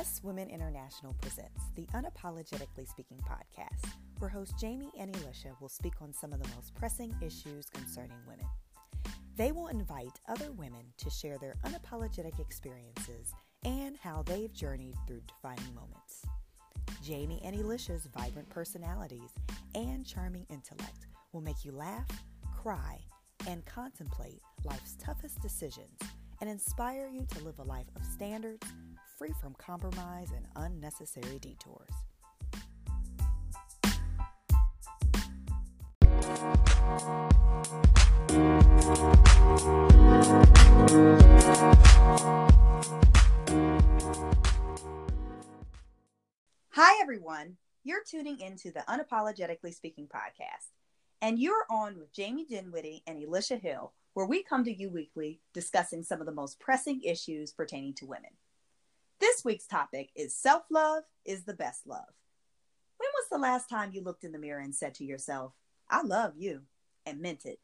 Us Women International presents the Unapologetically Speaking podcast, where host Jamie and Elisha will speak on some of the most pressing issues concerning women. They will invite other women to share their unapologetic experiences and how they've journeyed through defining moments. Jamie and Elisha's vibrant personalities and charming intellect will make you laugh, cry, and contemplate life's toughest decisions and inspire you to live a life of standards free from compromise and unnecessary detours. Hi, everyone. You're tuning into the Unapologetically Speaking podcast, and you're on with Jamie Dinwiddie and Elisha Hill, where we come to you weekly discussing some of the most pressing issues pertaining to women. This week's topic is self love is the best love. When was the last time you looked in the mirror and said to yourself, I love you, and meant it?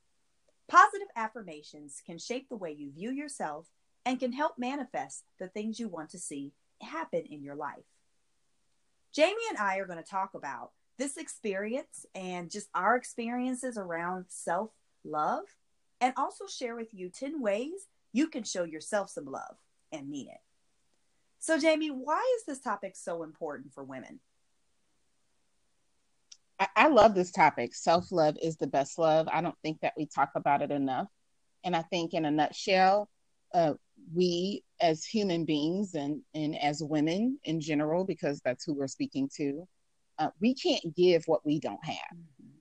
Positive affirmations can shape the way you view yourself and can help manifest the things you want to see happen in your life. Jamie and I are going to talk about this experience and just our experiences around self love, and also share with you 10 ways you can show yourself some love and mean it. So, Jamie, why is this topic so important for women? I, I love this topic. Self love is the best love. I don't think that we talk about it enough. And I think, in a nutshell, uh, we as human beings and, and as women in general, because that's who we're speaking to, uh, we can't give what we don't have. Mm-hmm.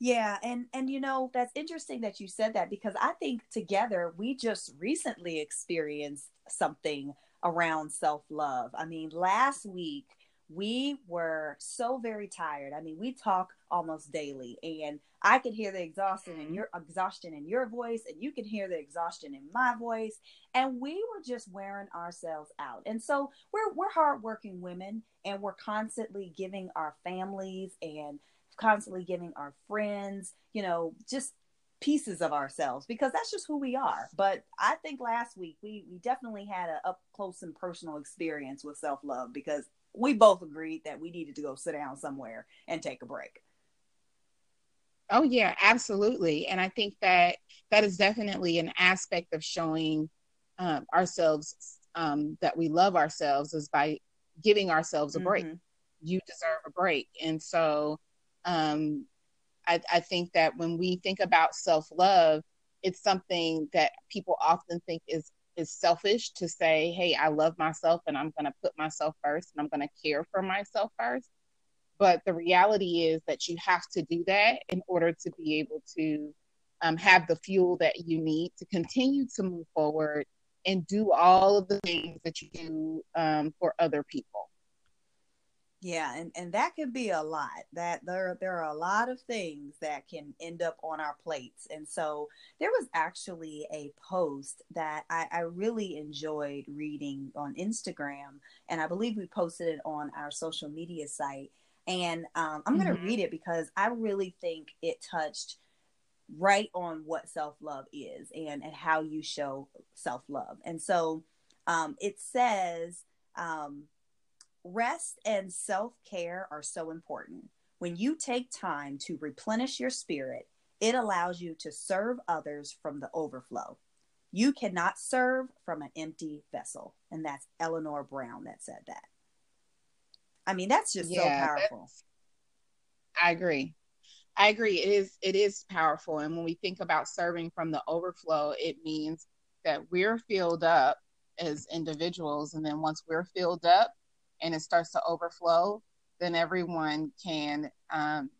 Yeah, and and you know that's interesting that you said that because I think together we just recently experienced something around self-love. I mean, last week we were so very tired. I mean, we talk almost daily and I could hear the exhaustion in your exhaustion in your voice and you can hear the exhaustion in my voice and we were just wearing ourselves out. And so we're we're hardworking women and we're constantly giving our families and constantly giving our friends, you know, just pieces of ourselves because that's just who we are. But I think last week we we definitely had an up close and personal experience with self love because we both agreed that we needed to go sit down somewhere and take a break. Oh yeah, absolutely. And I think that that is definitely an aspect of showing um, ourselves um, that we love ourselves is by giving ourselves a break. Mm-hmm. You deserve a break, and so um, I, I think that when we think about self love, it's something that people often think is is selfish to say, "Hey, I love myself, and I'm going to put myself first, and I'm going to care for myself first. But the reality is that you have to do that in order to be able to um, have the fuel that you need to continue to move forward and do all of the things that you do um, for other people. Yeah, and, and that could be a lot. That there there are a lot of things that can end up on our plates. And so there was actually a post that I, I really enjoyed reading on Instagram, and I believe we posted it on our social media site. And um, I'm going to mm-hmm. read it because I really think it touched right on what self love is and and how you show self love. And so um, it says. Um, Rest and self care are so important. When you take time to replenish your spirit, it allows you to serve others from the overflow. You cannot serve from an empty vessel. And that's Eleanor Brown that said that. I mean, that's just yeah, so powerful. I agree. I agree. It is it is powerful. And when we think about serving from the overflow, it means that we're filled up as individuals. And then once we're filled up, and it starts to overflow, then everyone can um,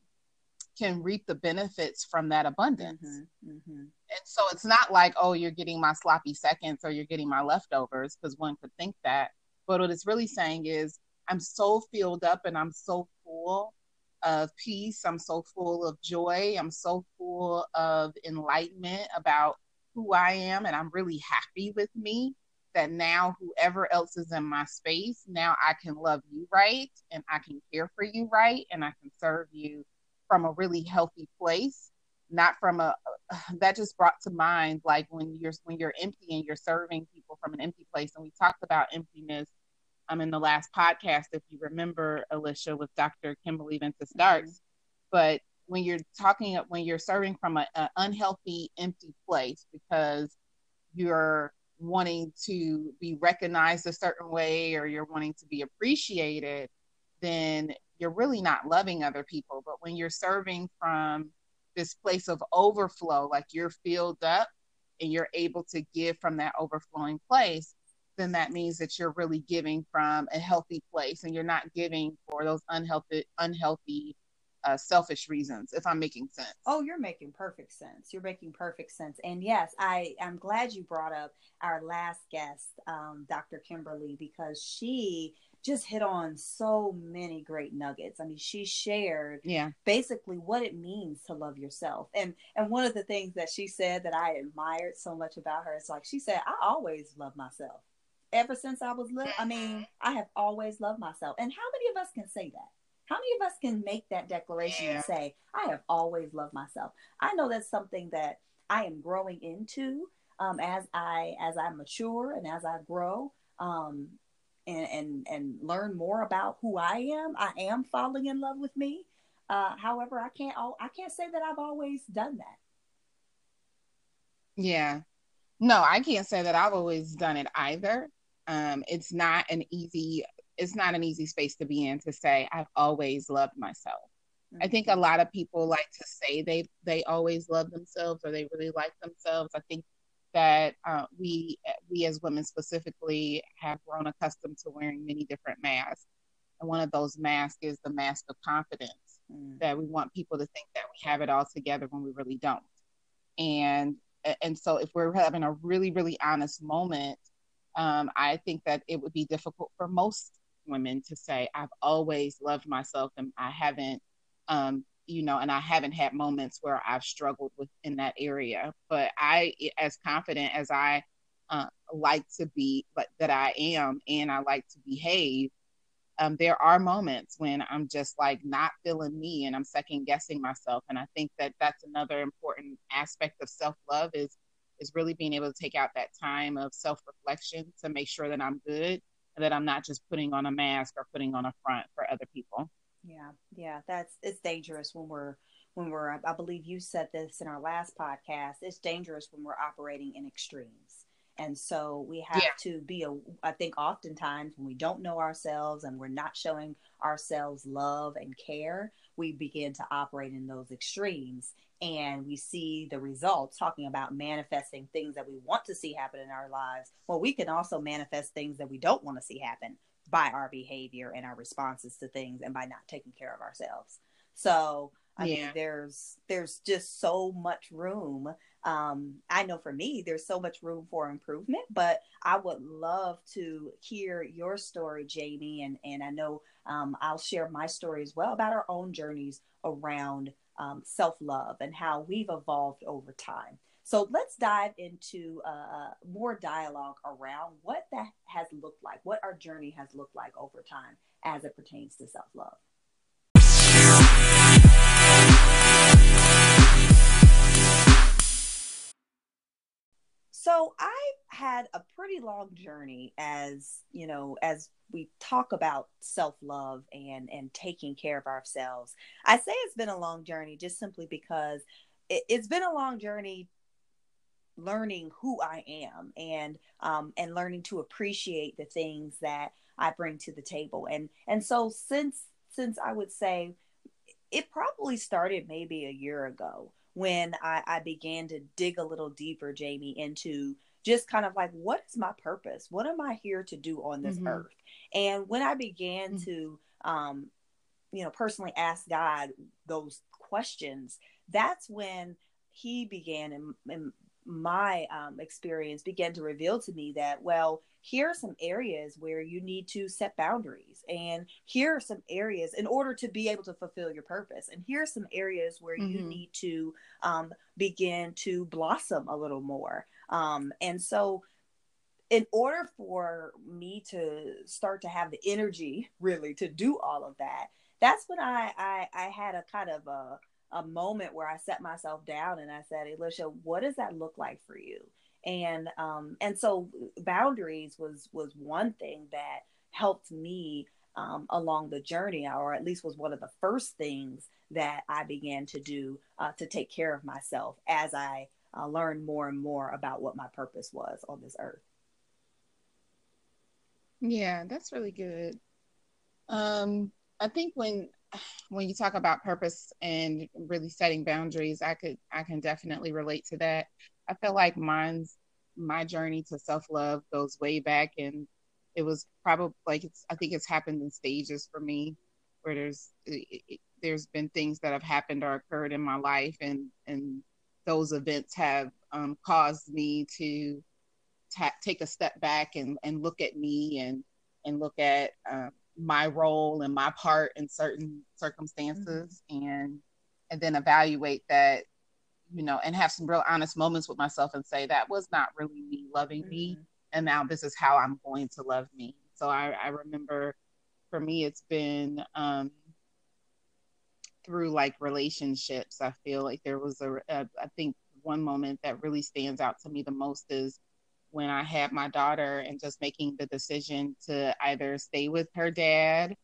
can reap the benefits from that abundance. Mm-hmm, mm-hmm. And so it's not like, oh, you're getting my sloppy seconds or you're getting my leftovers, because one could think that. But what it's really saying is, I'm so filled up and I'm so full of peace. I'm so full of joy. I'm so full of enlightenment about who I am, and I'm really happy with me that now whoever else is in my space, now I can love you right and I can care for you right and I can serve you from a really healthy place, not from a that just brought to mind like when you're when you're empty and you're serving people from an empty place. And we talked about emptiness um, in the last podcast, if you remember, Elisha, with Dr. Kimberly Starks. Mm-hmm. But when you're talking, when you're serving from an unhealthy, empty place because you're wanting to be recognized a certain way or you're wanting to be appreciated, then you're really not loving other people. But when you're serving from this place of overflow, like you're filled up and you're able to give from that overflowing place, then that means that you're really giving from a healthy place and you're not giving for those unhealthy, unhealthy, uh, selfish reasons. If I'm making sense. Oh, you're making perfect sense. You're making perfect sense. And yes, I I'm glad you brought up our last guest, um, Dr. Kimberly, because she just hit on so many great nuggets. I mean, she shared yeah basically what it means to love yourself. And and one of the things that she said that I admired so much about her is like she said, I always love myself. Ever since I was little, I mean, mm-hmm. I have always loved myself. And how many of us can say that? How many of us can make that declaration yeah. and say, I have always loved myself? I know that's something that I am growing into um, as I as I mature and as I grow. Um, and and and learn more about who I am. I am falling in love with me. Uh, however, I can't I can't say that I've always done that. Yeah, no, I can't say that I've always done it either. Um, it's not an easy it's not an easy space to be in to say I've always loved myself. Mm-hmm. I think a mm-hmm. lot of people like to say they they always love themselves or they really like themselves. I think that uh, we we as women specifically have grown accustomed to wearing many different masks, and one of those masks is the mask of confidence. Mm. That we want people to think that we have it all together when we really don't, and and so if we're having a really really honest moment, um, I think that it would be difficult for most women to say I've always loved myself and I haven't um, you know, and I haven't had moments where I've struggled with in that area. But I, as confident as I uh, like to be, but that I am, and I like to behave, um, there are moments when I'm just like not feeling me, and I'm second guessing myself. And I think that that's another important aspect of self love is is really being able to take out that time of self reflection to make sure that I'm good that I'm not just putting on a mask or putting on a front for other people. Yeah, yeah, that's it's dangerous when we're when we're. I believe you said this in our last podcast. It's dangerous when we're operating in extremes, and so we have yeah. to be a. I think oftentimes when we don't know ourselves and we're not showing ourselves love and care, we begin to operate in those extremes, and we see the results. Talking about manifesting things that we want to see happen in our lives. Well, we can also manifest things that we don't want to see happen by our behavior and our responses to things and by not taking care of ourselves. So I yeah. mean there's there's just so much room. Um, I know for me there's so much room for improvement, but I would love to hear your story, Jamie, and and I know um, I'll share my story as well about our own journeys around um, self love and how we've evolved over time. So let's dive into uh, more dialogue around what that has looked like, what our journey has looked like over time as it pertains to self love. So I had a pretty long journey as, you know, as we talk about self-love and and taking care of ourselves. I say it's been a long journey just simply because it, it's been a long journey learning who I am and um, and learning to appreciate the things that I bring to the table. And and so since since I would say it probably started maybe a year ago when I, I began to dig a little deeper, Jamie, into just kind of like what is my purpose? What am I here to do on this mm-hmm. earth? And when I began mm-hmm. to um, you know, personally ask God those questions, that's when he began in, in my um, experience began to reveal to me that well here are some areas where you need to set boundaries and here are some areas in order to be able to fulfill your purpose and here are some areas where mm-hmm. you need to um, begin to blossom a little more um, and so in order for me to start to have the energy really to do all of that that's when i i, I had a kind of a a moment where I set myself down and I said, Elisha, what does that look like for you? and um and so boundaries was was one thing that helped me um, along the journey or at least was one of the first things that i began to do uh, to take care of myself as i uh, learned more and more about what my purpose was on this earth yeah that's really good um i think when when you talk about purpose and really setting boundaries i could i can definitely relate to that I feel like mine's my journey to self love goes way back, and it was probably like it's. I think it's happened in stages for me, where there's it, there's been things that have happened or occurred in my life, and and those events have um, caused me to ta- take a step back and and look at me and and look at uh, my role and my part in certain circumstances, mm-hmm. and and then evaluate that you know, and have some real honest moments with myself and say that was not really me loving mm-hmm. me. And now this is how I'm going to love me. So I, I remember for me, it's been um, through like relationships. I feel like there was a, a, I think one moment that really stands out to me the most is when I had my daughter and just making the decision to either stay with her dad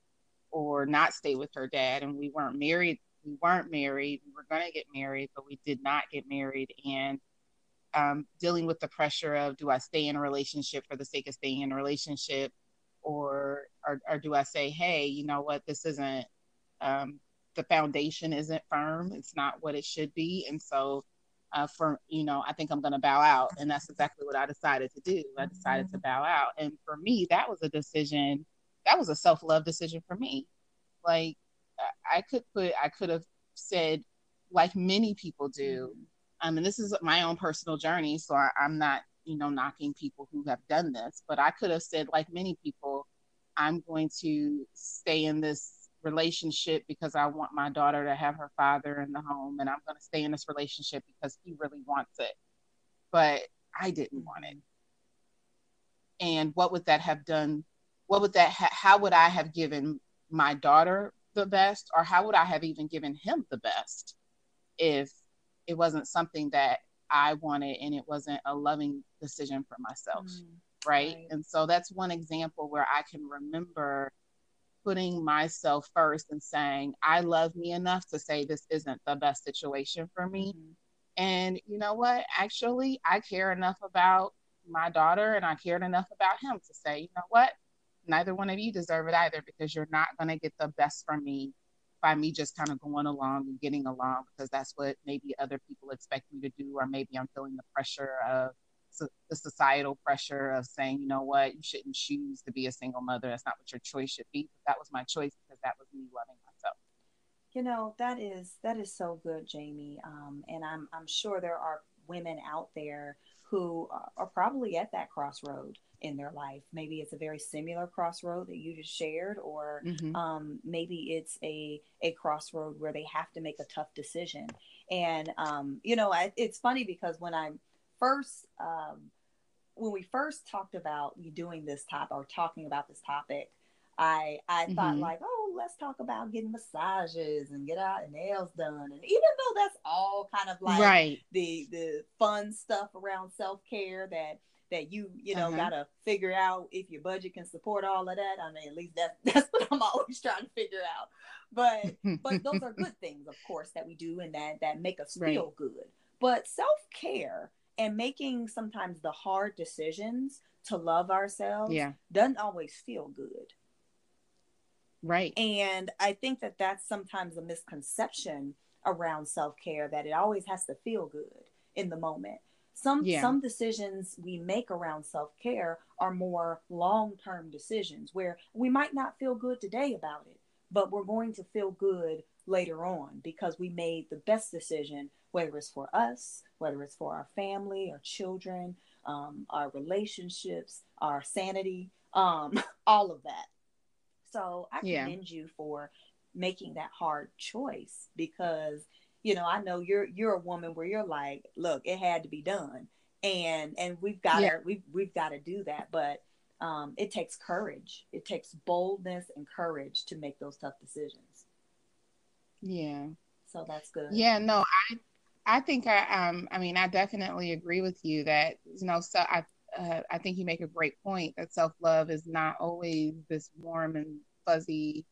or not stay with her dad. And we weren't married we weren't married. We were going to get married, but we did not get married. And um, dealing with the pressure of do I stay in a relationship for the sake of staying in a relationship, or or, or do I say, hey, you know what, this isn't um, the foundation isn't firm. It's not what it should be, and so. Uh, for you know, I think I'm going to bow out, and that's exactly what I decided to do. I decided to bow out, and for me, that was a decision. That was a self love decision for me. Like I could put, I could have said, like many people do, um, and this is my own personal journey, so I, I'm not, you know, knocking people who have done this, but I could have said, like many people, I'm going to stay in this relationship because I want my daughter to have her father in the home, and I'm going to stay in this relationship because he really wants it. But I didn't want it. And what would that have done? What would that, ha- how would I have given my daughter the best or how would I have even given him the best if it wasn't something that I wanted and it wasn't a loving decision for myself. Mm, right? right? And so that's one example where I can remember putting myself first and saying, I love me enough to say this isn't the best situation for me. Mm-hmm. And you know what? Actually, I care enough about my daughter and I cared enough about him to say, you know what? neither one of you deserve it either because you're not going to get the best from me by me just kind of going along and getting along because that's what maybe other people expect me to do or maybe i'm feeling the pressure of so the societal pressure of saying you know what you shouldn't choose to be a single mother that's not what your choice should be but that was my choice because that was me loving myself you know that is that is so good jamie um, and i'm i'm sure there are women out there who are probably at that crossroad in their life. Maybe it's a very similar crossroad that you just shared, or mm-hmm. um, maybe it's a a crossroad where they have to make a tough decision. And um, you know, I, it's funny because when I first um, when we first talked about you doing this topic or talking about this topic, I I mm-hmm. thought like, oh, let's talk about getting massages and get our nails done. And even though that's all kind of like right. the the fun stuff around self care that that you you know uh-huh. gotta figure out if your budget can support all of that. I mean, at least that's that's what I'm always trying to figure out. But but those are good things, of course, that we do and that that make us right. feel good. But self care and making sometimes the hard decisions to love ourselves yeah. doesn't always feel good. Right. And I think that that's sometimes a misconception around self care that it always has to feel good in the moment some yeah. some decisions we make around self-care are more long-term decisions where we might not feel good today about it but we're going to feel good later on because we made the best decision whether it's for us whether it's for our family our children um, our relationships our sanity um, all of that so i commend you for making that hard choice because you know, I know you're you're a woman where you're like, look, it had to be done, and and we've got to yeah. we've we've got to do that, but um, it takes courage. It takes boldness and courage to make those tough decisions. Yeah. So that's good. Yeah. No, I I think I um I mean I definitely agree with you that you know so I uh, I think you make a great point that self love is not always this warm and fuzzy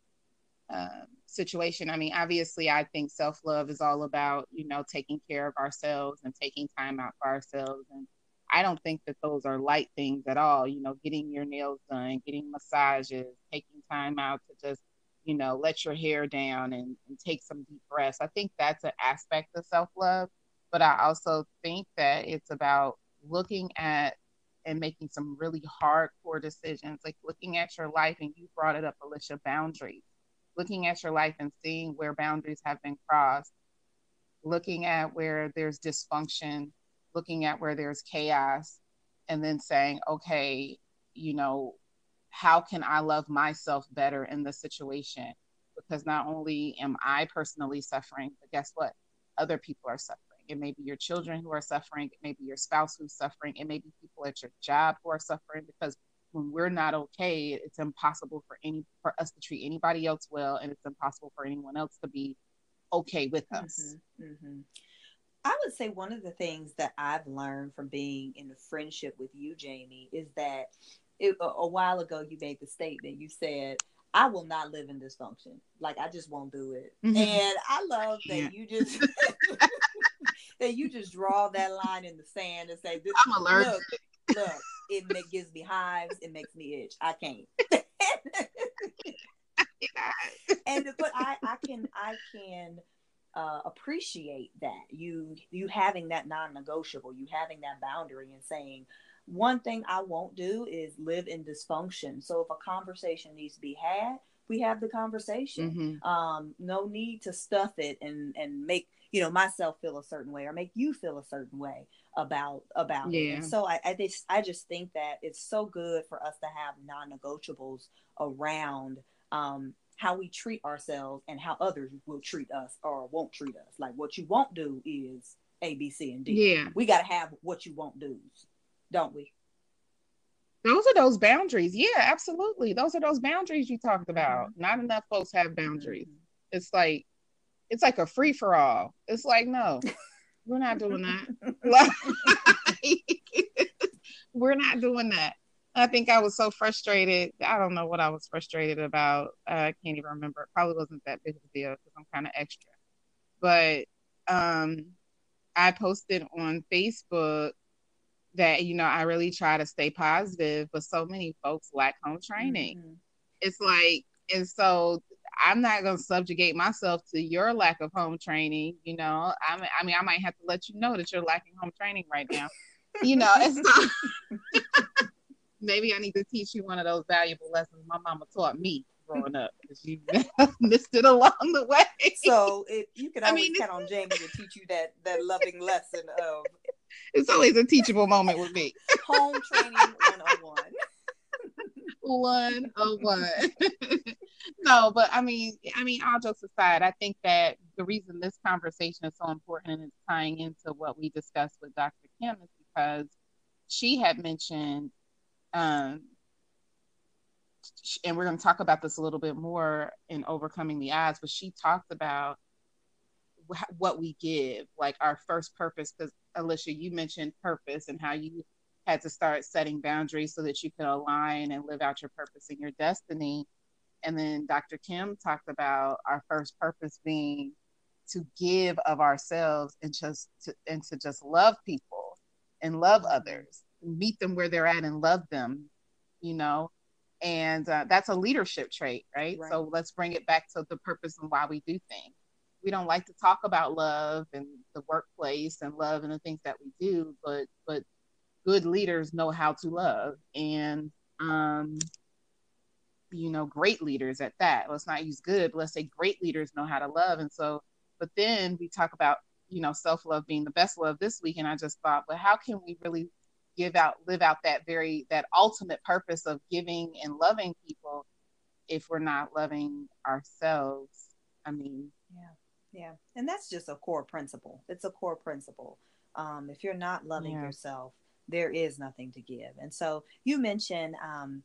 uh, situation. I mean, obviously, I think self love is all about you know taking care of ourselves and taking time out for ourselves. And I don't think that those are light things at all. You know, getting your nails done, getting massages, taking time out to just you know let your hair down and, and take some deep breaths. I think that's an aspect of self love. But I also think that it's about looking at and making some really hardcore decisions, like looking at your life, and you brought it up, Elisha, boundaries. Looking at your life and seeing where boundaries have been crossed, looking at where there's dysfunction, looking at where there's chaos, and then saying, okay, you know, how can I love myself better in this situation? Because not only am I personally suffering, but guess what? Other people are suffering it may be your children who are suffering. It may be your spouse who's suffering. It may be people at your job who are suffering because when we're not okay, it's impossible for any for us to treat anybody else well, and it's impossible for anyone else to be okay with us. Mm-hmm, mm-hmm. I would say one of the things that I've learned from being in a friendship with you, Jamie, is that it, a, a while ago you made the statement. You said, "I will not live in dysfunction. Like I just won't do it." Mm-hmm. And I love that yeah. you just that you just draw that line in the sand and say, "This "I'm allergic." Look, look it gives me hives. It makes me itch. I can't. and but I, I can, I can uh, appreciate that you, you having that non-negotiable, you having that boundary, and saying, one thing I won't do is live in dysfunction. So if a conversation needs to be had, we have the conversation. Mm-hmm. Um, no need to stuff it and and make you know myself feel a certain way or make you feel a certain way about about yeah. it. So I, I just I just think that it's so good for us to have non-negotiables around um, how we treat ourselves and how others will treat us or won't treat us. Like what you won't do is A, B, C, and D. Yeah, we got to have what you won't do, don't we? Those are those boundaries. Yeah, absolutely. Those are those boundaries you talked about. Mm-hmm. Not enough folks have boundaries. Mm-hmm. It's like it's like a free for all. It's like, no, we're not doing that. we're not doing that. I think I was so frustrated. I don't know what I was frustrated about. I can't even remember. It probably wasn't that big of a deal because I'm kind of extra. But um, I posted on Facebook that, you know, I really try to stay positive, but so many folks lack home training. Mm-hmm. It's like, and so I'm not going to subjugate myself to your lack of home training. You know, I mean, I mean, I might have to let you know that you're lacking home training right now. you know, it's maybe I need to teach you one of those valuable lessons my mama taught me growing up because you missed it along the way. So it, you can always I mean, count on Jamie to teach you that that loving lesson of. It's always a teachable moment with me. Home training 101. 101. no, but I mean, I mean, all jokes aside, I think that the reason this conversation is so important and it's tying into what we discussed with Dr. Kim is because she had mentioned, um, and we're going to talk about this a little bit more in overcoming the odds, but she talked about what we give, like our first purpose. Because Elisha, you mentioned purpose and how you had to start setting boundaries so that you could align and live out your purpose and your destiny. And then Dr. Kim talked about our first purpose being to give of ourselves and just to, and to just love people and love others, meet them where they're at and love them, you know. And uh, that's a leadership trait, right? right? So let's bring it back to the purpose and why we do things. We don't like to talk about love and the workplace and love and the things that we do, but but good leaders know how to love. And um you know great leaders at that. Let's not use good but let's say great leaders know how to love. And so but then we talk about you know self-love being the best love this week. And i just thought but how can we really give out live out that very that ultimate purpose of giving and loving people if we're not loving ourselves? I mean yeah yeah and that's just a core principle it's a core principle um, if you're not loving yeah. yourself there is nothing to give. And so you mentioned um,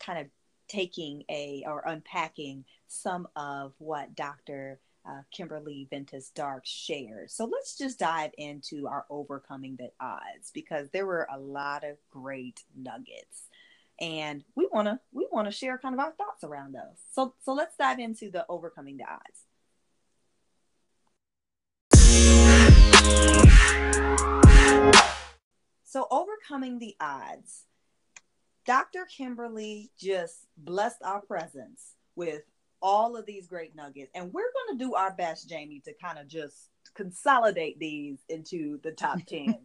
kind of taking a or unpacking some of what Dr. uh, Kimberly Ventus Dark shared. So let's just dive into our overcoming the odds because there were a lot of great nuggets, and we want to we want to share kind of our thoughts around those. So so let's dive into the overcoming the odds. So overcoming the odds. Dr. Kimberly just blessed our presence with all of these great nuggets. And we're going to do our best, Jamie, to kind of just consolidate these into the top 10.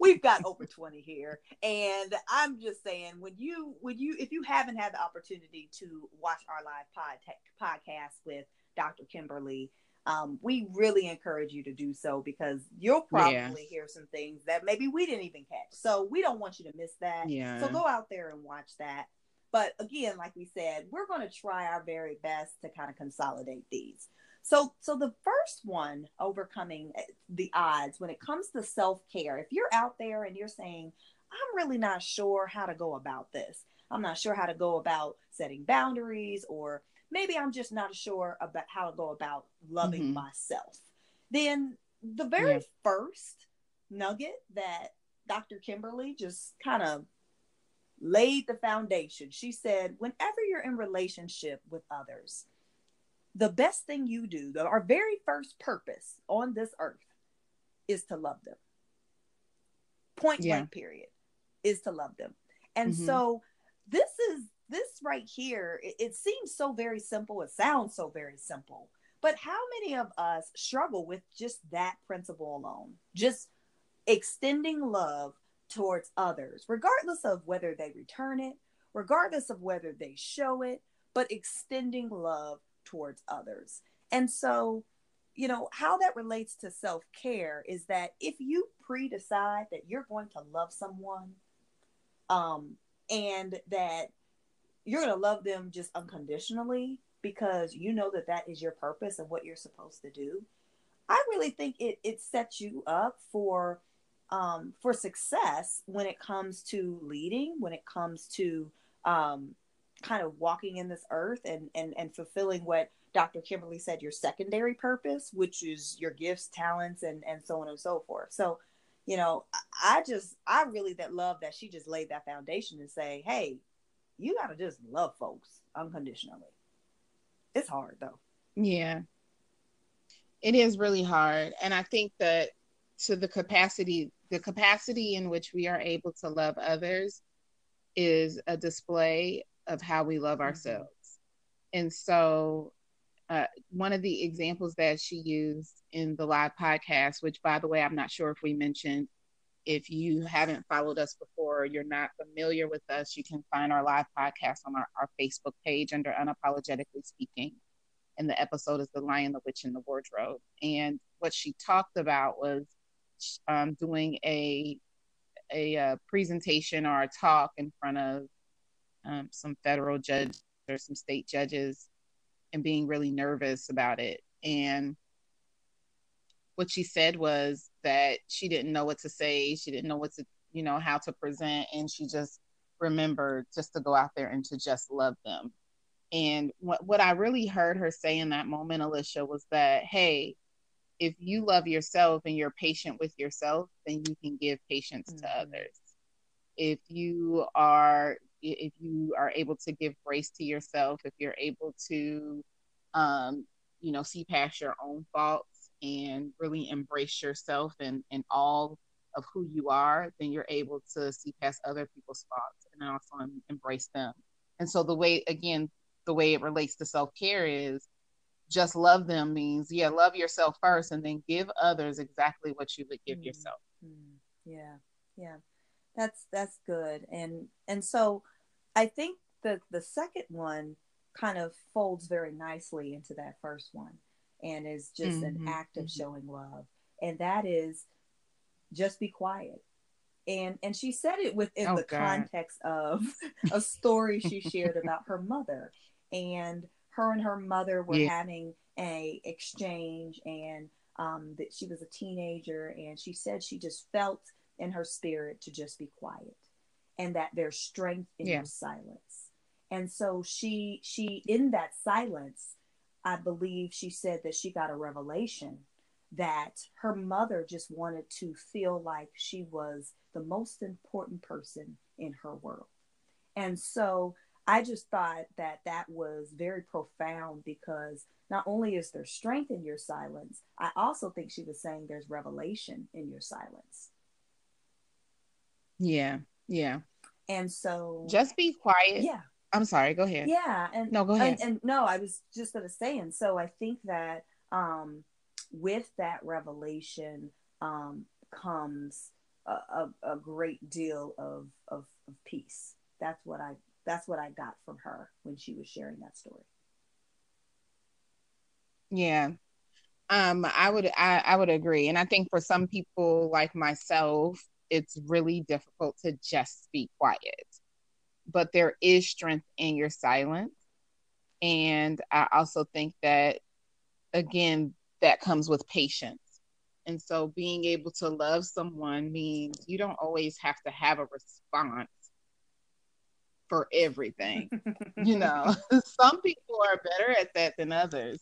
We've got over 20 here. And I'm just saying, when you, when you, if you haven't had the opportunity to watch our live pod, podcast with Dr. Kimberly, um, we really encourage you to do so because you'll probably yeah. hear some things that maybe we didn't even catch. So we don't want you to miss that. Yeah. So go out there and watch that. But again, like we said, we're going to try our very best to kind of consolidate these. So, so the first one, overcoming eh, the odds when it comes to self care. If you're out there and you're saying, "I'm really not sure how to go about this. I'm not sure how to go about setting boundaries, or maybe I'm just not sure about how to go about loving mm-hmm. myself," then the very yeah. first nugget that Dr. Kimberly just kind of laid the foundation. She said, whenever you're in relationship with others, the best thing you do, the, our very first purpose on this earth is to love them. Point yeah. blank, period, is to love them. And mm-hmm. so this is this right here, it, it seems so very simple. It sounds so very simple. But how many of us struggle with just that principle alone? Just extending love towards others, regardless of whether they return it, regardless of whether they show it, but extending love towards others. And so, you know, how that relates to self care is that if you pre decide that you're going to love someone, um, and that you're going to love them just unconditionally because you know that that is your purpose and what you're supposed to do, I really think it it sets you up for um, for success when it comes to leading, when it comes to um, kind of walking in this earth and, and, and fulfilling what Dr. Kimberly said, your secondary purpose, which is your gifts, talents, and, and so on and so forth. So, you know, I just, I really that love that she just laid that foundation and say, hey, you got to just love folks unconditionally. It's hard though. Yeah. It is really hard. And I think that to the capacity the capacity in which we are able to love others is a display of how we love mm-hmm. ourselves and so uh, one of the examples that she used in the live podcast which by the way i'm not sure if we mentioned if you haven't followed us before you're not familiar with us you can find our live podcast on our, our facebook page under unapologetically speaking and the episode is the lion the witch and the wardrobe and what she talked about was um, doing a, a, a uh, presentation or a talk in front of um, some federal judges or some state judges and being really nervous about it. And what she said was that she didn't know what to say. She didn't know what to, you know, how to present. And she just remembered just to go out there and to just love them. And what, what I really heard her say in that moment, Elisha, was that, hey, if you love yourself and you're patient with yourself, then you can give patience mm-hmm. to others. If you are if you are able to give grace to yourself, if you're able to um, you know, see past your own faults and really embrace yourself and, and all of who you are, then you're able to see past other people's faults and also embrace them. And so the way again, the way it relates to self-care is just love them means yeah love yourself first and then give others exactly what you would give mm-hmm. yourself. Yeah. Yeah. That's that's good. And and so i think the the second one kind of folds very nicely into that first one and is just mm-hmm. an act of mm-hmm. showing love and that is just be quiet and and she said it within oh, the God. context of a story she shared about her mother and her and her mother were yeah. having a exchange and um, that she was a teenager and she said she just felt in her spirit to just be quiet and that there's strength in yeah. silence and so she she in that silence I believe she said that she got a revelation that her mother just wanted to feel like she was the most important person in her world. And so I just thought that that was very profound because not only is there strength in your silence, I also think she was saying there's revelation in your silence. Yeah, yeah. And so just be quiet. Yeah. I'm sorry, go ahead. Yeah. And no, go ahead. And, and no, I was just gonna say, and so I think that um with that revelation um comes a, a, a great deal of, of of peace. That's what I that's what I got from her when she was sharing that story. Yeah. Um, I would I, I would agree. And I think for some people like myself, it's really difficult to just be quiet. But there is strength in your silence. And I also think that again, that comes with patience. And so being able to love someone means you don't always have to have a response for everything. you know, some people are better at that than others.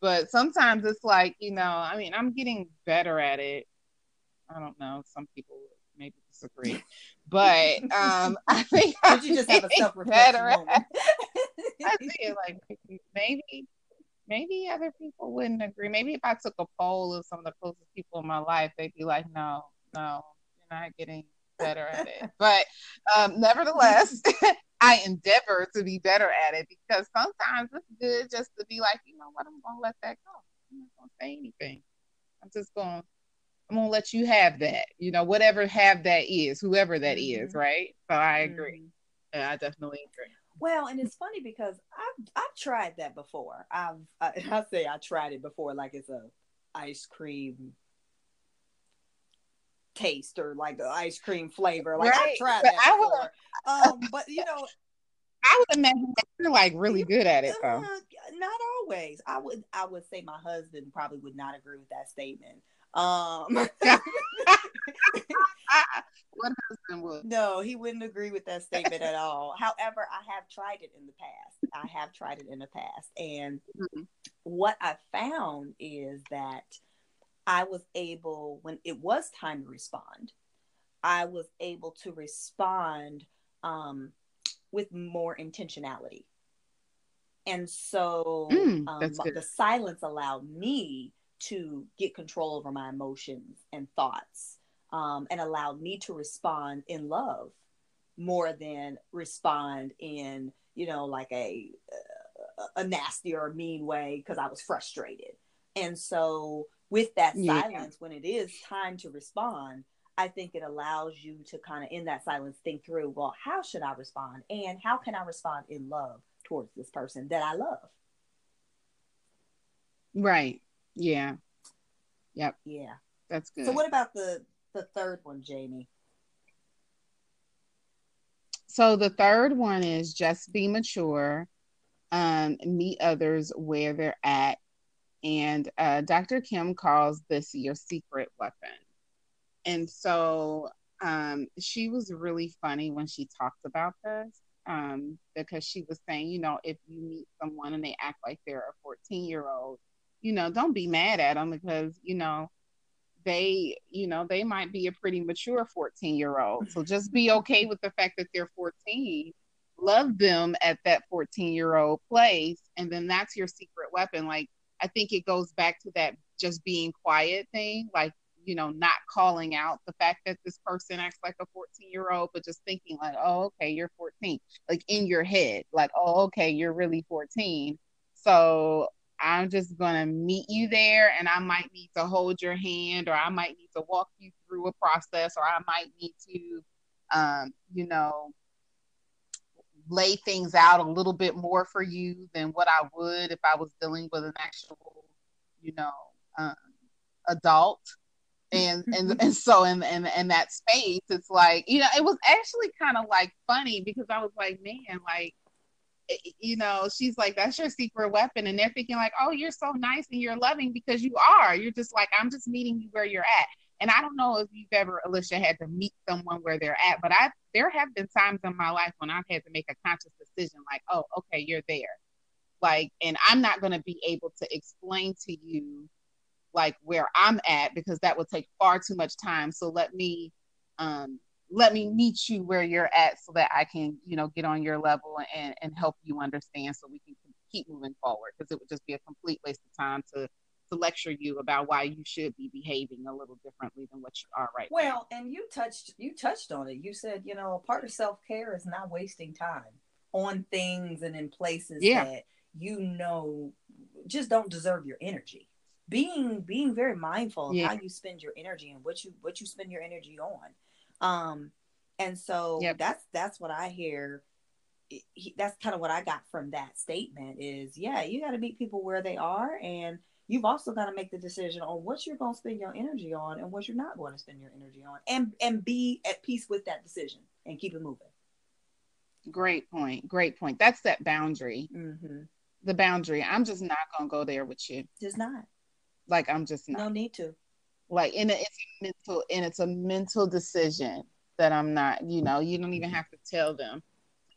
But sometimes it's like, you know, I mean, I'm getting better at it. I don't know. Some people maybe disagree, but um, I think Did you just have a self reflection moment? I think like maybe, maybe other people wouldn't agree. Maybe if I took a poll of some of the closest people in my life, they'd be like, "No, no, you're not getting better at it." But um, nevertheless, I endeavor to be better at it because sometimes it's good just to be like, you know what, I'm gonna let that go. I'm not gonna say anything. I'm just gonna I'm gonna let you have that. You know, whatever have that is, whoever that mm-hmm. is, right? So I agree. Mm-hmm. Yeah, I definitely agree. Well, and it's funny because I've I've tried that before. I've I, I say I tried it before, like it's a ice cream taste or like the ice cream flavor. Like right. I tried that but before. um, but you know, I would imagine you're like really good at it though. Not always. I would I would say my husband probably would not agree with that statement. Um what husband would? No, he wouldn't agree with that statement at all. However, I have tried it in the past. I have tried it in the past. And mm-hmm. what I found is that I was able, when it was time to respond, I was able to respond um, with more intentionality. And so mm, um, the silence allowed me to get control over my emotions and thoughts um, and allowed me to respond in love more than respond in, you know, like a, a nasty or mean way because I was frustrated. And so with that yeah. silence when it is time to respond i think it allows you to kind of in that silence think through well how should i respond and how can i respond in love towards this person that i love right yeah yep yeah that's good so what about the the third one jamie so the third one is just be mature um, meet others where they're at and uh, Dr. Kim calls this your secret weapon. And so um, she was really funny when she talked about this um, because she was saying, you know, if you meet someone and they act like they're a 14 year old, you know, don't be mad at them because, you know, they, you know, they might be a pretty mature 14 year old. So just be okay with the fact that they're 14. Love them at that 14 year old place. And then that's your secret weapon. Like, I think it goes back to that just being quiet thing, like, you know, not calling out the fact that this person acts like a 14 year old, but just thinking, like, oh, okay, you're 14, like in your head, like, oh, okay, you're really 14. So I'm just going to meet you there and I might need to hold your hand or I might need to walk you through a process or I might need to, um, you know, lay things out a little bit more for you than what I would if I was dealing with an actual, you know, um, adult. And and and so in, in in that space, it's like you know, it was actually kind of like funny because I was like, man, like you know, she's like, that's your secret weapon. And they're thinking, like, oh, you're so nice and you're loving because you are. You're just like, I'm just meeting you where you're at. And I don't know if you've ever, Elisha, had to meet someone where they're at, but I there have been times in my life when I've had to make a conscious decision, like, oh, okay, you're there. like and i'm not to be able to explain to you like where i'm at because that would take far too much time so let me um let me meet you where you're at so that i can you know get on your level and and help you understand so we can keep moving forward because it would just be a complete waste of time to to lecture you about why you should be behaving a little differently than what you are right well now. and you touched you touched on it you said you know part of self-care is not wasting time on things and in places yeah. that you know just don't deserve your energy being being very mindful of yeah. how you spend your energy and what you what you spend your energy on um and so yep. that's that's what i hear he, that's kind of what i got from that statement is yeah you got to meet people where they are and you've also got to make the decision on what you're going to spend your energy on and what you're not going to spend your energy on and and be at peace with that decision and keep it moving great point great point that's that boundary mm-hmm the boundary. I'm just not gonna go there with you. Just not. Like I'm just not. No need to. Like and it's a mental and it's a mental decision that I'm not. You know, you don't even have to tell them.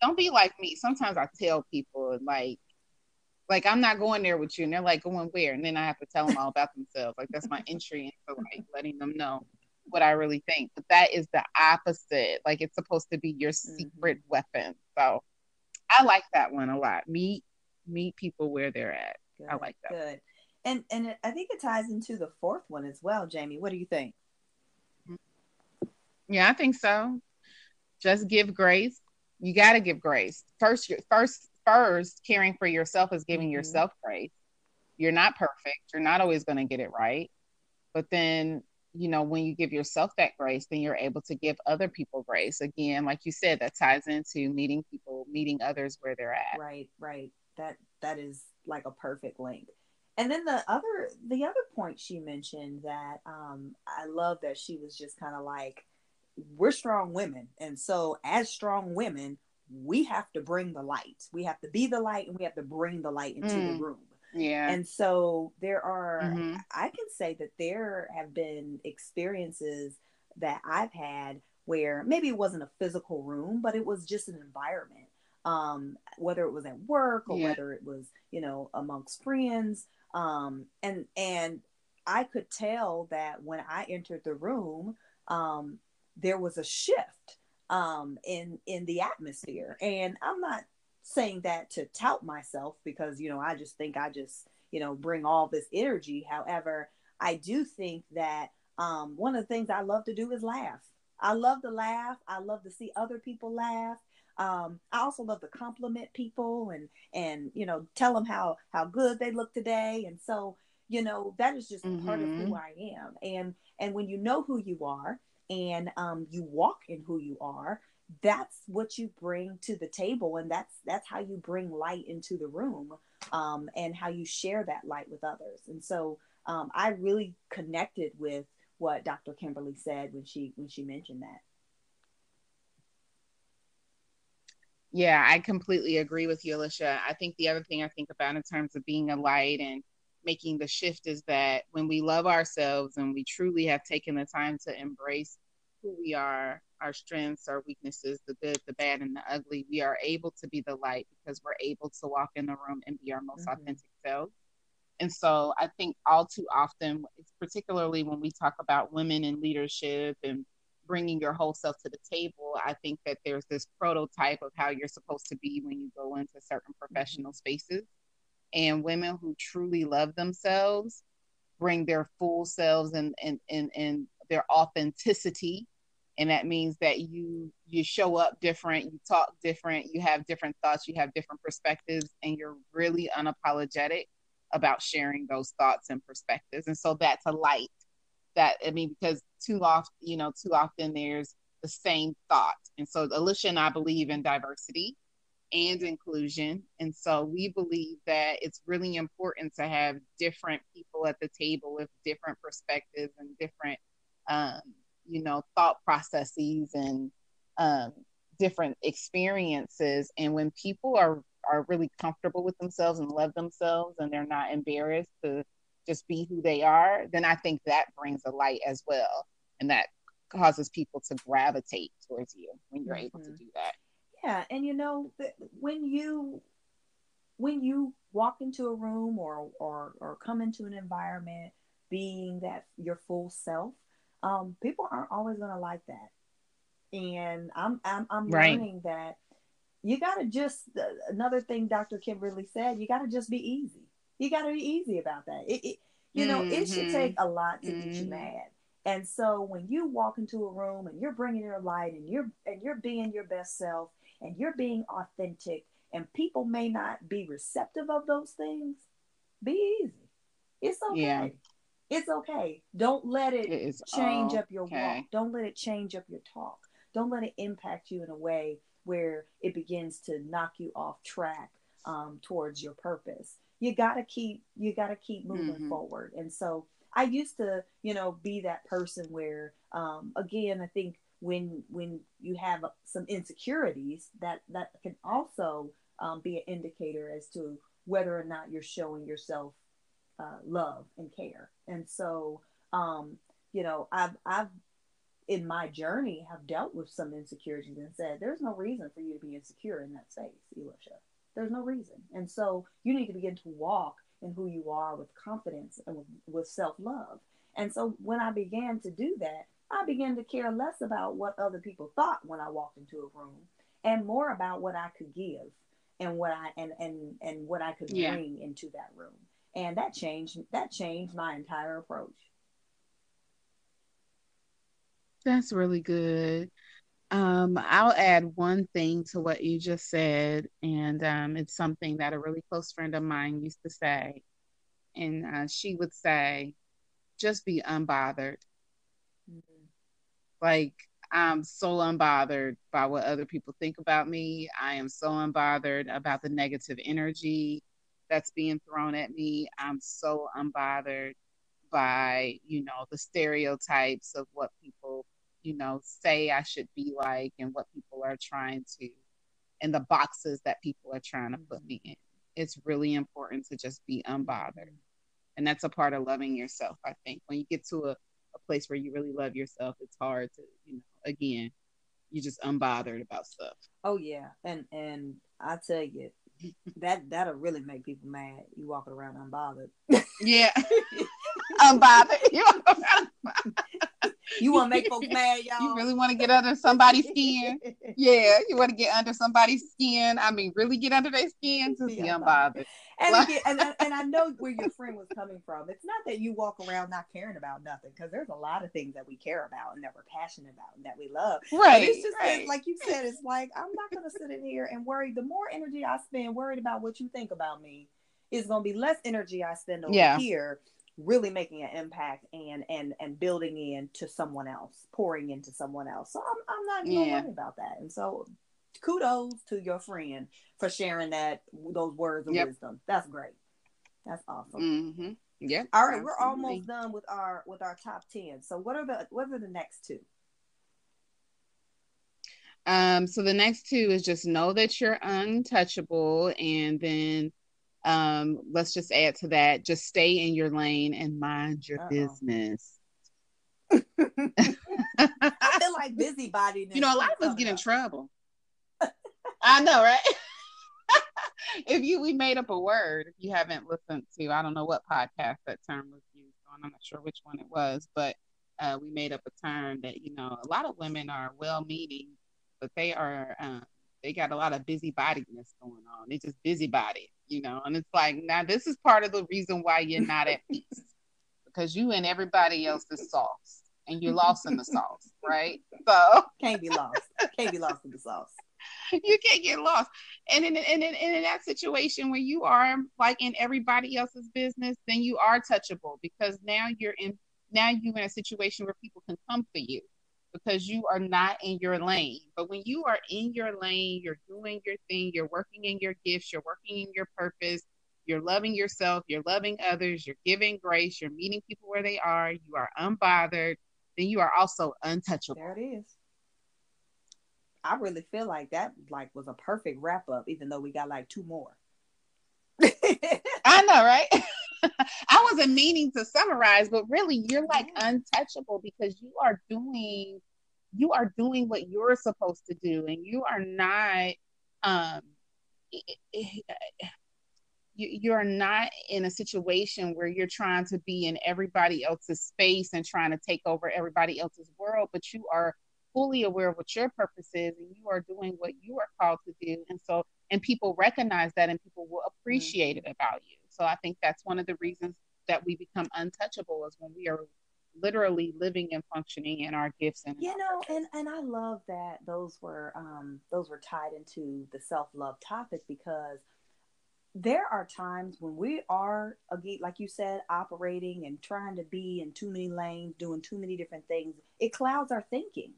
Don't be like me. Sometimes I tell people like, like I'm not going there with you, and they're like, going where? And then I have to tell them all about themselves. Like that's my entry into like letting them know what I really think. But that is the opposite. Like it's supposed to be your mm-hmm. secret mm-hmm. weapon. So I like that one a lot. Meet meet people where they're at. Good, I like that. Good. And and I think it ties into the fourth one as well, Jamie. What do you think? Yeah, I think so. Just give grace. You got to give grace. First, first, first, caring for yourself is giving mm-hmm. yourself grace. You're not perfect. You're not always going to get it right. But then, you know, when you give yourself that grace, then you're able to give other people grace. Again, like you said, that ties into meeting people, meeting others where they're at. Right, right that that is like a perfect link and then the other the other point she mentioned that um, i love that she was just kind of like we're strong women and so as strong women we have to bring the light we have to be the light and we have to bring the light into mm. the room yeah and so there are mm-hmm. i can say that there have been experiences that i've had where maybe it wasn't a physical room but it was just an environment um, whether it was at work or yeah. whether it was, you know, amongst friends. Um, and and I could tell that when I entered the room, um, there was a shift um, in in the atmosphere. And I'm not saying that to tout myself because you know I just think I just you know bring all this energy. However, I do think that um, one of the things I love to do is laugh. I love to laugh. I love to see other people laugh. Um, I also love to compliment people and and you know tell them how how good they look today. And so you know that is just mm-hmm. part of who mm-hmm. I am. And and when you know who you are and um, you walk in who you are, that's what you bring to the table, and that's that's how you bring light into the room, um, and how you share that light with others. And so um, I really connected with what Dr. Kimberly said when she when she mentioned that. Yeah, I completely agree with you, Elisha. I think the other thing I think about in terms of being a light and making the shift is that when we love ourselves and we truly have taken the time to embrace who we are, our strengths, our weaknesses, the good, the bad, and the ugly, we are able to be the light because we're able to walk in the room and be our most mm-hmm. authentic selves. And so I think all too often, particularly when we talk about women in leadership and bringing your whole self to the table, I think that there's this prototype of how you're supposed to be when you go into certain mm-hmm. professional spaces. And women who truly love themselves bring their full selves and and and, and their authenticity. And that means that you you show up different, you talk different, you have different thoughts, you have different perspectives, and you're really unapologetic about sharing those thoughts and perspectives. And so that's a light that I mean, because too often, you know, too often there's the same thought. And so Elisha and I believe in diversity and inclusion. And so we believe that it's really important to have different people at the table with different perspectives and different, um, you know, thought processes and um, different experiences. And when people are are really comfortable with themselves and love themselves and they're not embarrassed to just be who they are, then I think that brings a light as well. And that causes people to gravitate towards you when you're mm-hmm. able to mm-hmm. do that. Yeah. And you know, when you, when you walk into a room or or or come into an environment being that your full self, um, people aren't always going to like that. And I'm I'm, I'm right. learning that you got to just another thing Dr. Kimberly said, you got to just be easy. You got to be easy about that. It, it you know, mm-hmm. it should take mm-hmm. a lot to mm-hmm. get you mm-hmm. mad. And so when you walk into a room and you're bringing your light and you're and you're being your best self and you're being authentic and people may not be receptive of those things, be easy. It's okay. Yeah. It's okay. Don't let it, it change okay. up your walk. Don't let it change up your talk. Don't let it impact you in a way where it begins to knock you off track um, towards your purpose. You gotta keep you gotta keep moving mm-hmm. forward. And so I used to, you know, be that person where, um, again, I think when when you have some insecurities, that that can also um, be an indicator as to whether or not you're showing yourself uh, love and care. And so, um, you know, I've I've in my journey have dealt with some insecurities and said there's no reason for you to be insecure in that space, Elisha. There's no reason. And so you need to begin to walk in who you are with confidence and with, with self love. And so when I began to do that, I began to care less about what other people thought when I walked into a room and more about what I could give and what I and and and what I could yeah. bring into that room. And that changed that changed my entire approach. That's really good. Um, I'll add one thing to what you just said, and um, it's something that a really close friend of mine used to say. And uh, she would say, just be unbothered. Mm-hmm. Like, I'm so unbothered by what other people think about me. I am so unbothered about the negative energy that's being thrown at me. I'm so unbothered by, you know, the stereotypes of what people you know, say I should be like and what people are trying to, and the boxes that people are trying to put mm-hmm. me in. It's really important to just be unbothered. And that's a part of loving yourself, I think. When you get to a, a place where you really love yourself, it's hard to, you know, again, you're just unbothered about stuff. Oh yeah. And and I tell you, that that'll really make people mad. You walking around unbothered. Yeah. unbothered. You walk around you want to make folks mad, y'all? You really want to get under somebody's skin? yeah, you want to get under somebody's skin. I mean, really get under their skin to be unbothered. And, again, and, and I know where your friend was coming from. It's not that you walk around not caring about nothing, because there's a lot of things that we care about and that we're passionate about and that we love. Right. But it's just right. like you said, it's like I'm not going to sit in here and worry. The more energy I spend worried about what you think about me, is going to be less energy I spend over yeah. here really making an impact and and and building into someone else pouring into someone else. So i'm, I'm not even yeah. worried about that. And so kudos to your friend for sharing that those words of yep. wisdom. That's great. That's awesome. Mm-hmm. yeah all right, we're almost done with our with our top 10 so what are the what are the next two? Um so the next two is just know that you're untouchable and then um, let's just add to that just stay in your lane and mind your Uh-oh. business. I feel like busybody. You know, a lot of us get in trouble. I know, right? if you we made up a word, if you haven't listened to, I don't know what podcast that term was used on. I'm not sure which one it was, but uh, we made up a term that you know a lot of women are well-meaning, but they are um, they got a lot of busybodiness going on. They just busybody you know, and it's like now this is part of the reason why you're not at peace because you and everybody else is sauce and you're lost in the sauce, right? So can't be lost, can't be lost in the sauce. You can't get lost, and in, and in, in that situation where you are like in everybody else's business, then you are touchable because now you're in now you're in a situation where people can come for you because you are not in your lane. But when you are in your lane, you're doing your thing, you're working in your gifts, you're working in your purpose, you're loving yourself, you're loving others, you're giving grace, you're meeting people where they are, you are unbothered, then you are also untouchable. There it is. I really feel like that like was a perfect wrap up, even though we got like two more. I know, right? I wasn't meaning to summarize, but really you're like untouchable because you are doing you are doing what you're supposed to do and you are not um you, you're not in a situation where you're trying to be in everybody else's space and trying to take over everybody else's world, but you are fully aware of what your purpose is and you are doing what you are called to do. And so, and people recognize that and people will appreciate mm-hmm. it about you. So I think that's one of the reasons that we become untouchable is when we are literally living and functioning in our gifts and you know and and i love that those were um those were tied into the self-love topic because there are times when we are again like you said operating and trying to be in too many lanes doing too many different things. It clouds our thinking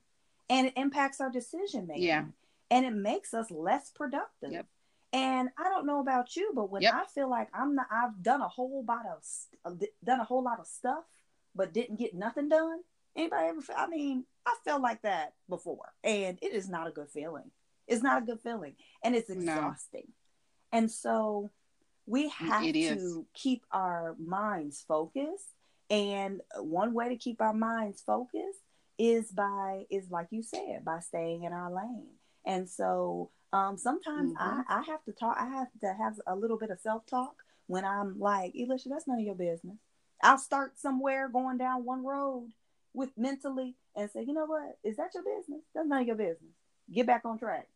and it impacts our decision making yeah and it makes us less productive. Yep. And i don't know about you but when yep. i feel like i'm not i've done a whole lot of uh, done a whole lot of stuff but didn't get nothing done anybody ever i mean i felt like that before and it is not a good feeling it's not a good feeling and it's exhausting no and so we have to keep our minds focused. And one way to keep our minds focused is by is like you said, by staying in our lane. And so um, sometimes mm-hmm. I, I have to talk, I have to have a little bit of self-talk when I'm like, Elisha, that's none of your business. I'll start somewhere going down one road with mentally and say, you know what? Is that your business? That's none of your business. Get back on track.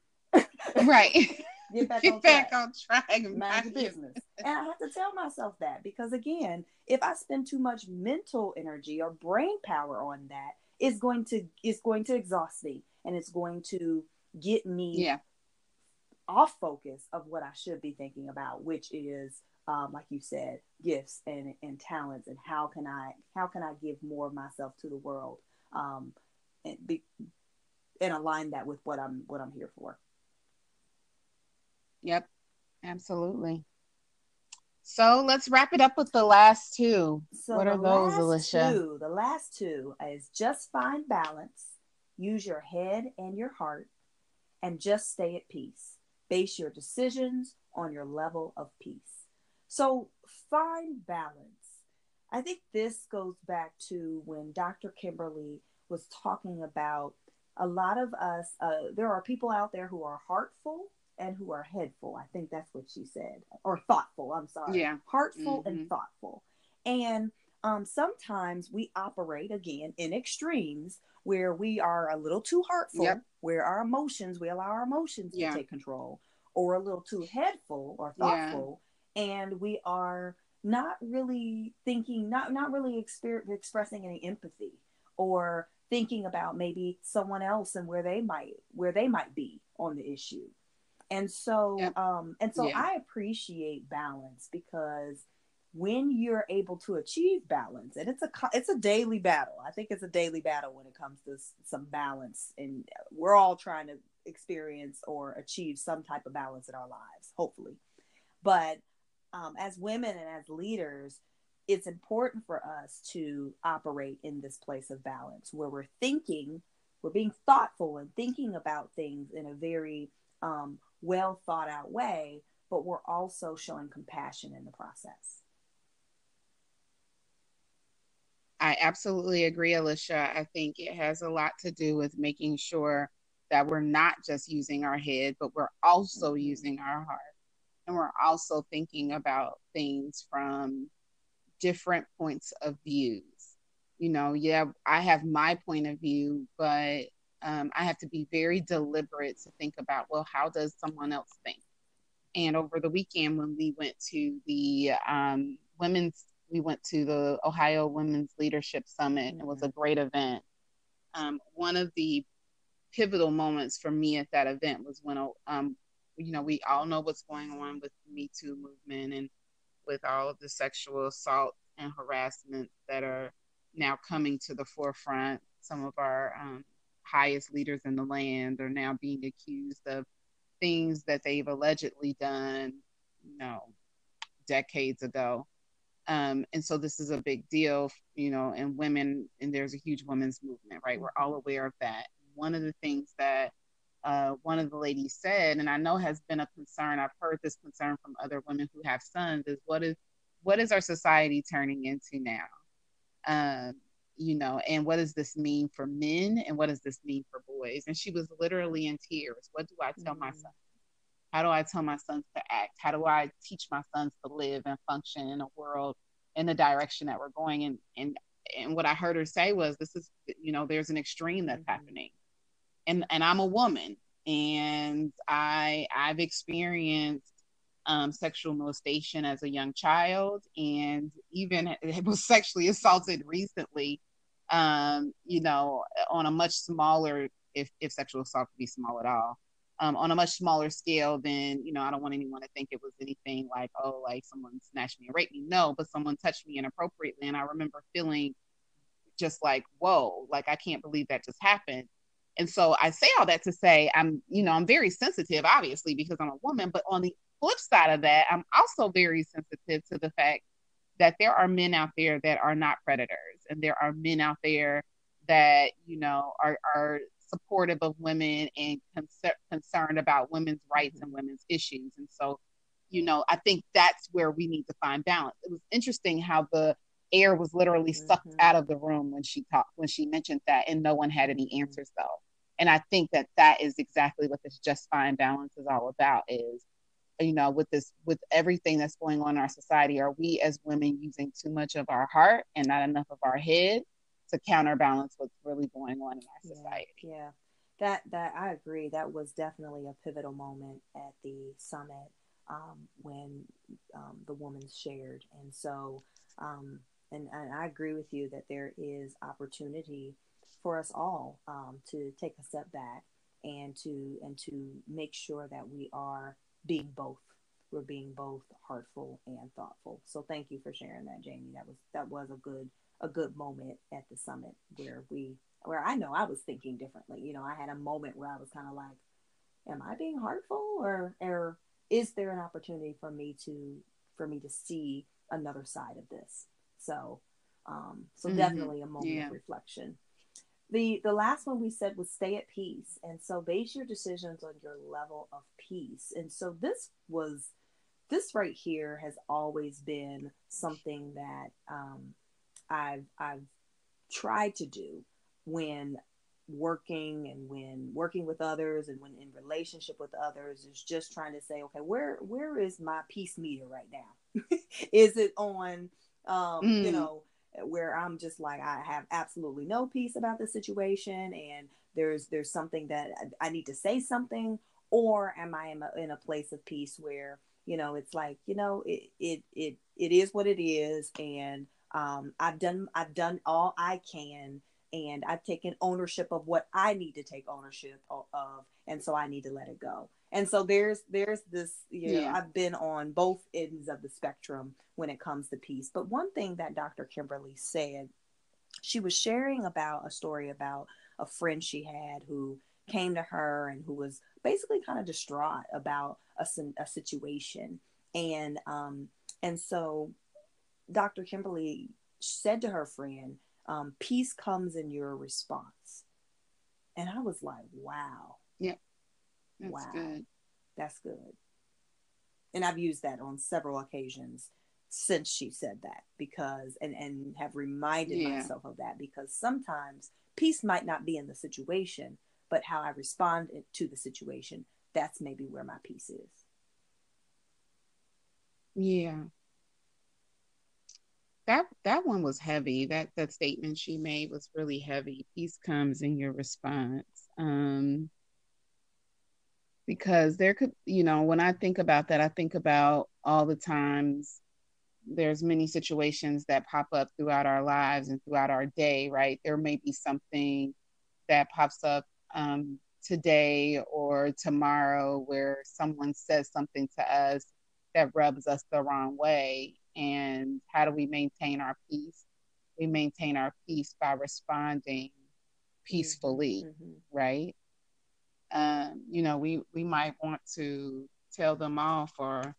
right. Get back Get on back track. on track. Mind your business. and I have to tell myself that because again, if I spend too much mental energy or brain power on that, it's going to it's going to exhaust me and it's going to get me yeah. Off focus of what I should be thinking about, which is um, like you said, gifts and, and talents and how can I how can I give more of myself to the world um, and be and align that with what I'm what I'm here for. Yep, absolutely. So let's wrap it up with the last two. So what are those, Elisha? Two, the last two is just find balance, use your head and your heart, and just stay at peace. Base your decisions on your level of peace. So find balance. I think this goes back to when Dr. Kimberly was talking about a lot of us, uh, there are people out there who are heartful and who are headful. I think that's what she said, or thoughtful. I'm sorry. Yeah. Heartful mm-hmm. and thoughtful. And um, sometimes we operate again in extremes where we are a little too heartful, yep. where our emotions, we allow our emotions yeah. to take control, or a little too headful or thoughtful, yeah. and we are not really thinking, not not really exper- expressing any empathy or thinking about maybe someone else and where they might where they might be on the issue and so yep. um and so yeah. i appreciate balance because when you're able to achieve balance and it's a it's a daily battle i think it's a daily battle when it comes to some balance and we're all trying to experience or achieve some type of balance in our lives hopefully but um, as women and as leaders it's important for us to operate in this place of balance where we're thinking we're being thoughtful and thinking about things in a very um, well thought out way, but we're also showing compassion in the process. I absolutely agree, Elisha. I think it has a lot to do with making sure that we're not just using our head, but we're also mm-hmm. using our heart. And we're also thinking about things from different points of views. You know, yeah, I have my point of view, but um, I have to be very deliberate to think about, well, how does someone else think? And over the weekend, when we went to the um, women's, we went to the Ohio Women's Leadership Summit. Mm-hmm. It was a great event. Um, one of the pivotal moments for me at that event was when, um, you know, we all know what's going on with the Me Too movement and with all of the sexual assault and harassment that are now coming to the forefront. Some of our um, highest leaders in the land are now being accused of things that they've allegedly done, you know, decades ago. Um, and so this is a big deal, you know, and women, and there's a huge women's movement, right? We're all aware of that. One of the things that uh, one of the ladies said, and I know has been a concern. I've heard this concern from other women who have sons, is what is what is our society turning into now? Um, you know, and what does this mean for men and what does this mean for boys? And she was literally in tears. What do I tell mm-hmm. my son? How do I tell my sons to act? How do I teach my sons to live and function in a world in the direction that we're going? And and and what I heard her say was, this is you know, there's an extreme that's mm-hmm. happening, and and I'm a woman, and I I've experienced um, sexual molestation as a young child, and even was sexually assaulted recently. Um, you know, on a much smaller, if if sexual assault could be small at all, um, on a much smaller scale than you know. I don't want anyone to think it was anything like oh, like someone snatched me and raped me. No, but someone touched me inappropriately, and I remember feeling just like whoa, like I can't believe that just happened. And so I say all that to say I'm, you know, I'm very sensitive, obviously, because I'm a woman. But on the flip side of that, I'm also very sensitive to the fact that there are men out there that are not predators, and there are men out there that you know are are supportive of women and con- concerned about women's rights and women's issues. And so, you know, I think that's where we need to find balance. It was interesting how the air was literally sucked mm-hmm. out of the room when she talked when she mentioned that, and no one had any mm-hmm. answers though. And I think that that is exactly what this just fine balance is all about. Is you know with this with everything that's going on in our society are we as women using too much of our heart and not enough of our head to counterbalance what's really going on in our society yeah, yeah. that that i agree that was definitely a pivotal moment at the summit um, when um, the woman shared and so um, and, and i agree with you that there is opportunity for us all um, to take a step back and to and to make sure that we are being both. We're being both heartful and thoughtful. So thank you for sharing that, Jamie. That was that was a good a good moment at the summit where we where I know I was thinking differently. You know, I had a moment where I was kind of like, am I being heartful or or is there an opportunity for me to for me to see another side of this? So um so mm-hmm. definitely a moment yeah. of reflection the the last one we said was stay at peace and so base your decisions on your level of peace and so this was this right here has always been something that um, I've I've tried to do when working and when working with others and when in relationship with others is just trying to say okay where where is my peace meter right now is it on um, mm. you know where I'm just like I have absolutely no peace about the situation and there's there's something that I need to say something or am I in a, in a place of peace where you know it's like you know it it it, it is what it is and um, I've done I've done all I can and I've taken ownership of what I need to take ownership of and so I need to let it go. And so there's there's this you know yeah. i've been on both ends of the spectrum when it comes to peace. But one thing that dr kimberly said she was sharing about a story about a friend she had who came to her and who was basically kind of distraught about a, a situation. And um and so dr kimberly said to her friend um, peace comes in your response and i was like wow yeah that's wow. good. That's good. And I've used that on several occasions since she said that because and and have reminded yeah. myself of that because sometimes peace might not be in the situation, but how I respond to the situation, that's maybe where my peace is. Yeah. That that one was heavy. That that statement she made was really heavy. Peace comes in your response. Um because there could you know when i think about that i think about all the times there's many situations that pop up throughout our lives and throughout our day right there may be something that pops up um, today or tomorrow where someone says something to us that rubs us the wrong way and how do we maintain our peace we maintain our peace by responding peacefully mm-hmm. right um, you know, we we might want to tell them off or,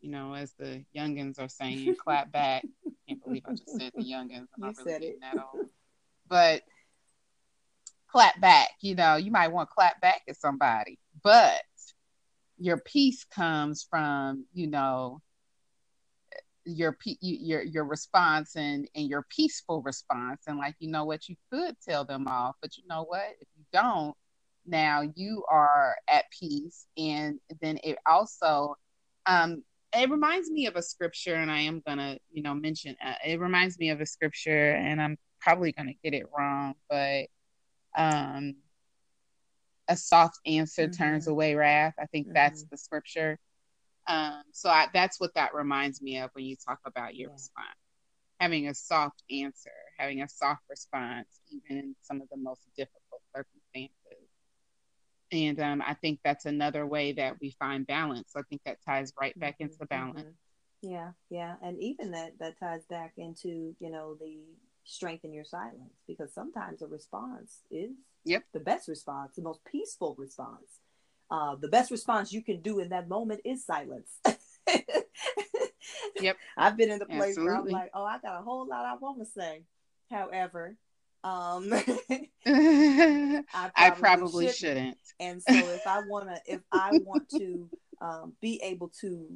you know, as the youngins are saying, clap back. I can't believe I just said the youngins. I'm not really getting it. that old. But clap back, you know, you might want to clap back at somebody, but your peace comes from, you know, your your your response and and your peaceful response and like you know what you could tell them off but you know what if you don't now you are at peace and then it also um it reminds me of a scripture and i am gonna you know mention uh, it reminds me of a scripture and i'm probably gonna get it wrong but um a soft answer mm-hmm. turns away wrath i think mm-hmm. that's the scripture um so I, that's what that reminds me of when you talk about your yeah. response having a soft answer having a soft response even in some of the most difficult circumstances and um, I think that's another way that we find balance. I think that ties right back into mm-hmm. balance. Mm-hmm. Yeah, yeah, and even that that ties back into you know the strength in your silence because sometimes a response is yep the best response, the most peaceful response. Uh, the best response you can do in that moment is silence. yep, I've been in the place Absolutely. where I'm like, oh, I got a whole lot I want to say. However, um, I probably, I probably shouldn't. shouldn't. And so if I want to, if I want to um, be able to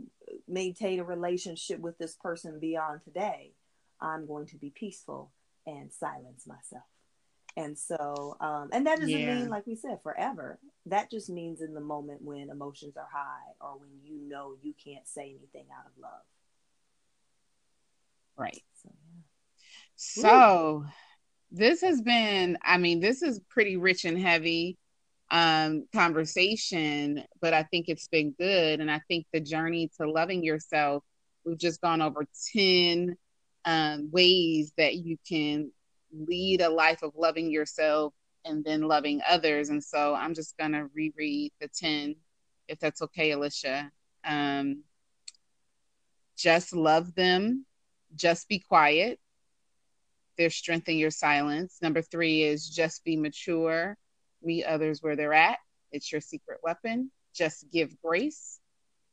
maintain a relationship with this person beyond today, I'm going to be peaceful and silence myself. And so, um, and that doesn't yeah. mean, like we said, forever. That just means in the moment when emotions are high or when you know you can't say anything out of love. Right. So, yeah. so this has been, I mean, this is pretty rich and heavy um, conversation, but I think it's been good. And I think the journey to loving yourself, we've just gone over 10 um, ways that you can lead a life of loving yourself and then loving others. And so I'm just going to reread the 10, if that's okay, Elisha. Um, just love them, just be quiet, there's strength in your silence. Number three is just be mature, meet others where they're at. It's your secret weapon. Just give grace.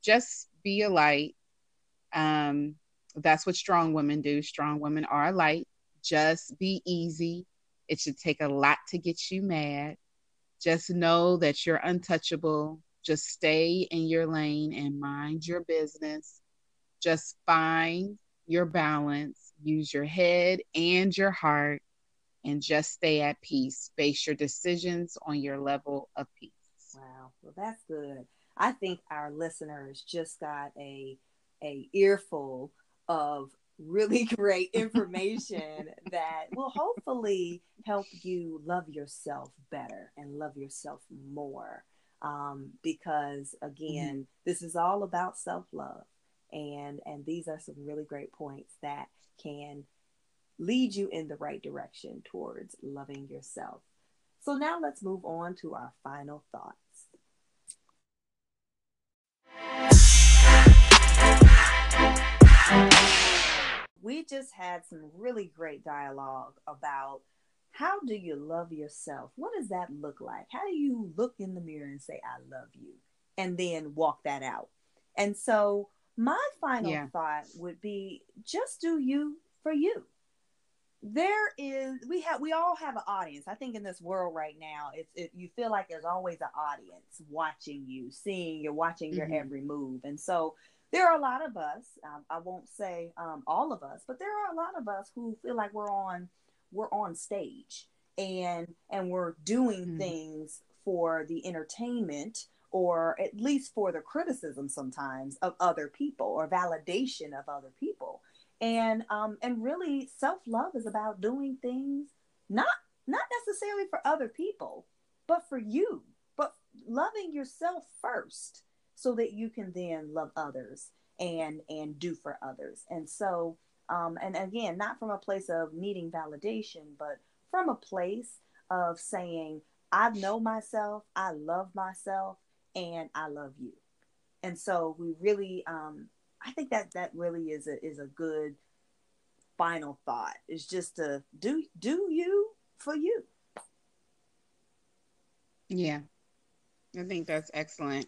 Just be a light. Um, that's what strong women do. Strong women are a light. Just be easy. It should take a lot to get you mad. Just know that you're untouchable. Just stay in your lane and mind your business. Just find your balance use your head and your heart, and just stay at peace. Base your decisions on your level of peace. Wow, well, that's good. I think our listeners just got a a earful of really great information that will hopefully help you love yourself better and love yourself more. Um, because again, mm-hmm. this is all about self love, and and these are some really great points that can lead you in the right direction towards loving yourself. So now let's move on to our final thoughts. We just had some really great dialogue about how do you love yourself? What does that look like? How do you look in the mirror and say, I love you? And then walk that out. And so my final yeah. thought would be just do you for you. There is we have we all have an audience. I think in this world right now, it's it, you feel like there's always an audience watching you, seeing you're watching your mm-hmm. every move, and so there are a lot of us. Um, I won't say um, all of us, but there are a lot of us who feel like we're on we're on stage and and we're doing mm-hmm. things for the entertainment or at least for the criticism sometimes of other people or validation of other people and um and really self-love is about doing things not not necessarily for other people but for you but loving yourself first so that you can then love others and and do for others and so um and again not from a place of needing validation but from a place of saying i know myself i love myself and I love you. And so we really, um, I think that that really is a is a good final thought. Is just to do do you for you. Yeah, I think that's excellent.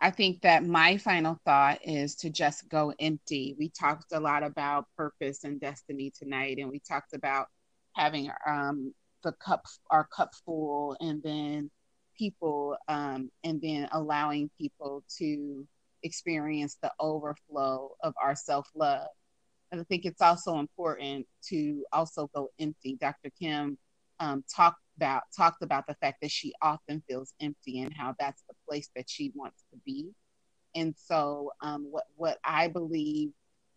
I think that my final thought is to just go empty. We talked a lot about purpose and destiny tonight, and we talked about having um, the cup, our cup full, and then people um, and then allowing people to experience the overflow of our self love. And I think it's also important to also go empty. Dr. Kim um, talked about talked about the fact that she often feels empty and how that's the place that she wants to be. And so, um, what what I believe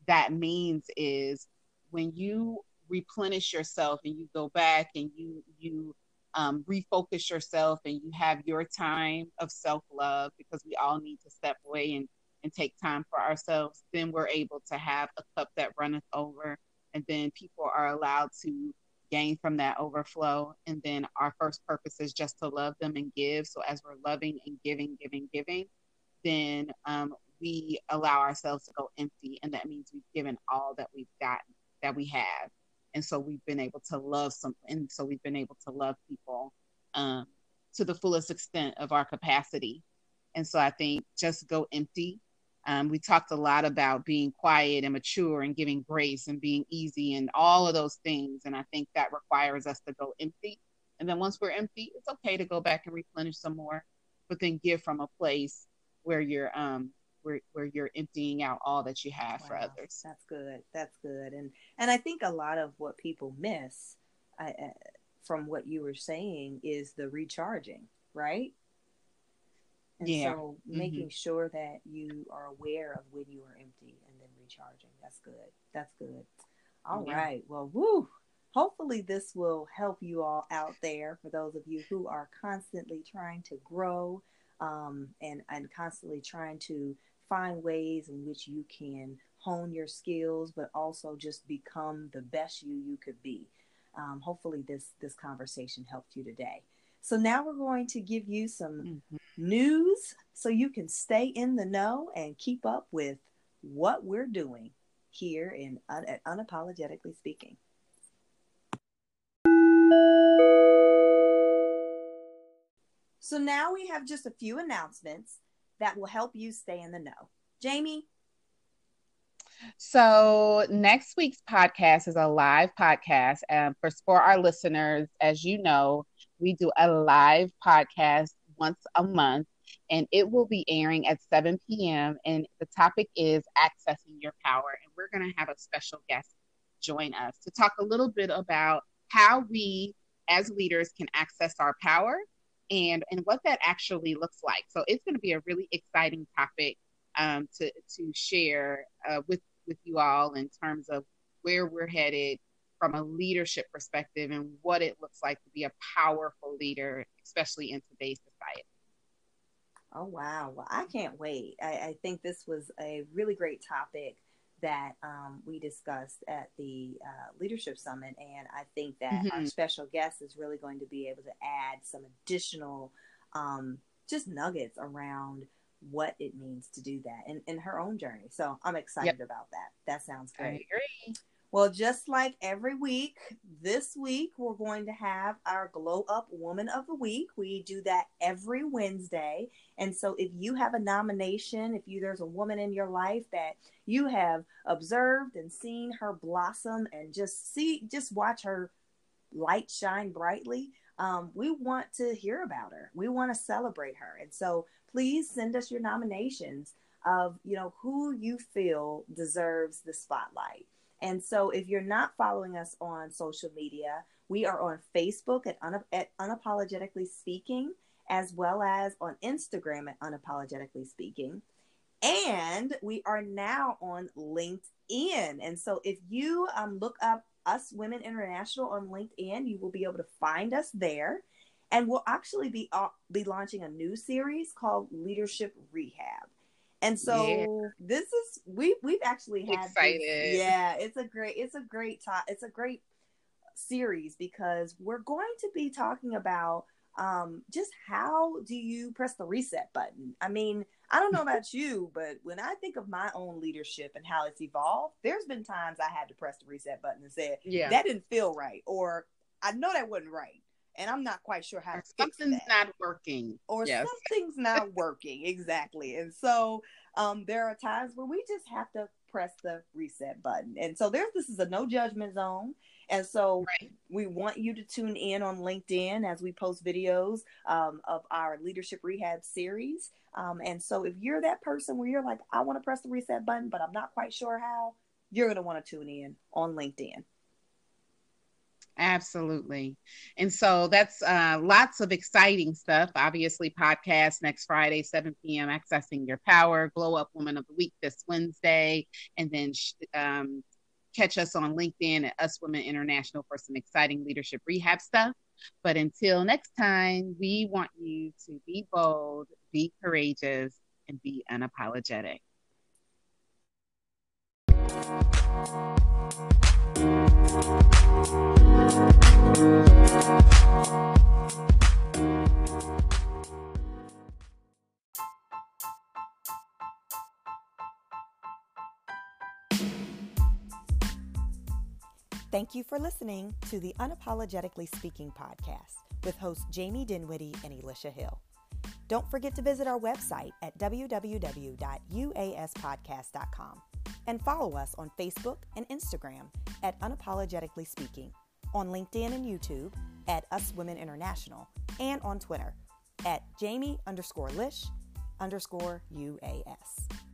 that means is when you replenish yourself and you go back and you you um, refocus yourself and you have your time of self love because we all need to step away and and take time for ourselves, then we're able to have a cup that runneth over. And then people are allowed to gain from that overflow. And then our first purpose is just to love them and give. So as we're loving and giving, giving, giving, then um, we allow ourselves to go empty. And that means we've given all that we've gotten, that we have. And so we've been able to love some, and so we've been able to love people um, to the fullest extent of our capacity. And so I think just go empty um, we talked a lot about being quiet and mature and giving grace and being easy and all of those things. And I think that requires us to go empty. And then once we're empty, it's okay to go back and replenish some more, but then give from a place where you're um where, where you're emptying out all that you have wow, for others. That's good. That's good. And and I think a lot of what people miss, I, uh, from what you were saying, is the recharging, right? And yeah. so mm-hmm. making sure that you are aware of when you are empty and then recharging. That's good. That's good. All yeah. right. Well, woo. Hopefully this will help you all out there for those of you who are constantly trying to grow um, and, and constantly trying to find ways in which you can hone your skills, but also just become the best you you could be. Um, hopefully this this conversation helped you today. So now we're going to give you some mm-hmm. news so you can stay in the know and keep up with what we're doing here in at unapologetically speaking. So now we have just a few announcements that will help you stay in the know. Jamie, so next week's podcast is a live podcast. Um, for for our listeners, as you know, we do a live podcast once a month, and it will be airing at 7 p.m. And the topic is accessing your power. And we're going to have a special guest join us to talk a little bit about how we as leaders can access our power and and what that actually looks like. So it's going to be a really exciting topic um, to to share uh, with with you all in terms of where we're headed from a leadership perspective and what it looks like to be a powerful leader, especially in today's society. Oh, wow. Well, I can't wait. I, I think this was a really great topic that um, we discussed at the uh, Leadership Summit. And I think that mm-hmm. our special guest is really going to be able to add some additional um, just nuggets around what it means to do that in, in her own journey. So I'm excited yep. about that. That sounds great. Well, just like every week, this week we're going to have our Glow Up Woman of the Week. We do that every Wednesday. And so if you have a nomination, if you there's a woman in your life that you have observed and seen her blossom and just see just watch her light shine brightly, um, we want to hear about her. We want to celebrate her. And so please send us your nominations of, you know, who you feel deserves the spotlight. And so if you're not following us on social media, we are on Facebook at, un- at Unapologetically Speaking, as well as on Instagram at Unapologetically Speaking. And we are now on LinkedIn. And so if you um, look up Us Women International on LinkedIn, you will be able to find us there. And we'll actually be uh, be launching a new series called Leadership Rehab. And so yeah. this is we we've actually had excited. This, yeah, it's a great it's a great top it's a great series because we're going to be talking about um just how do you press the reset button. I mean, I don't know about you, but when I think of my own leadership and how it's evolved, there's been times I had to press the reset button and said, yeah. that didn't feel right or I know that wasn't right and I'm not quite sure how something's not working, or yes. something's not working exactly. And so um, there are times where we just have to press the reset button. And so there's this is a no judgment zone. And so right. we want you to tune in on LinkedIn as we post videos um, of our leadership rehab series. Um, and so if you're that person where you're like, I want to press the reset button, but I'm not quite sure how, you're going to want to tune in on LinkedIn. Absolutely. And so that's uh, lots of exciting stuff. Obviously, podcast next Friday, 7 p.m., Accessing Your Power, Glow Up Woman of the Week this Wednesday, and then um, catch us on LinkedIn at Us Women International for some exciting leadership rehab stuff. But until next time, we want you to be bold, be courageous, and be unapologetic. Thank you for listening to the Unapologetically Speaking podcast with hosts Jamie Dinwiddie and Elisha Hill. Don't forget to visit our website at www.uaspodcast.com and follow us on Facebook and Instagram at Unapologetically Speaking, on LinkedIn and YouTube at Us Women International, and on Twitter at Jamie underscore Lish underscore UAS.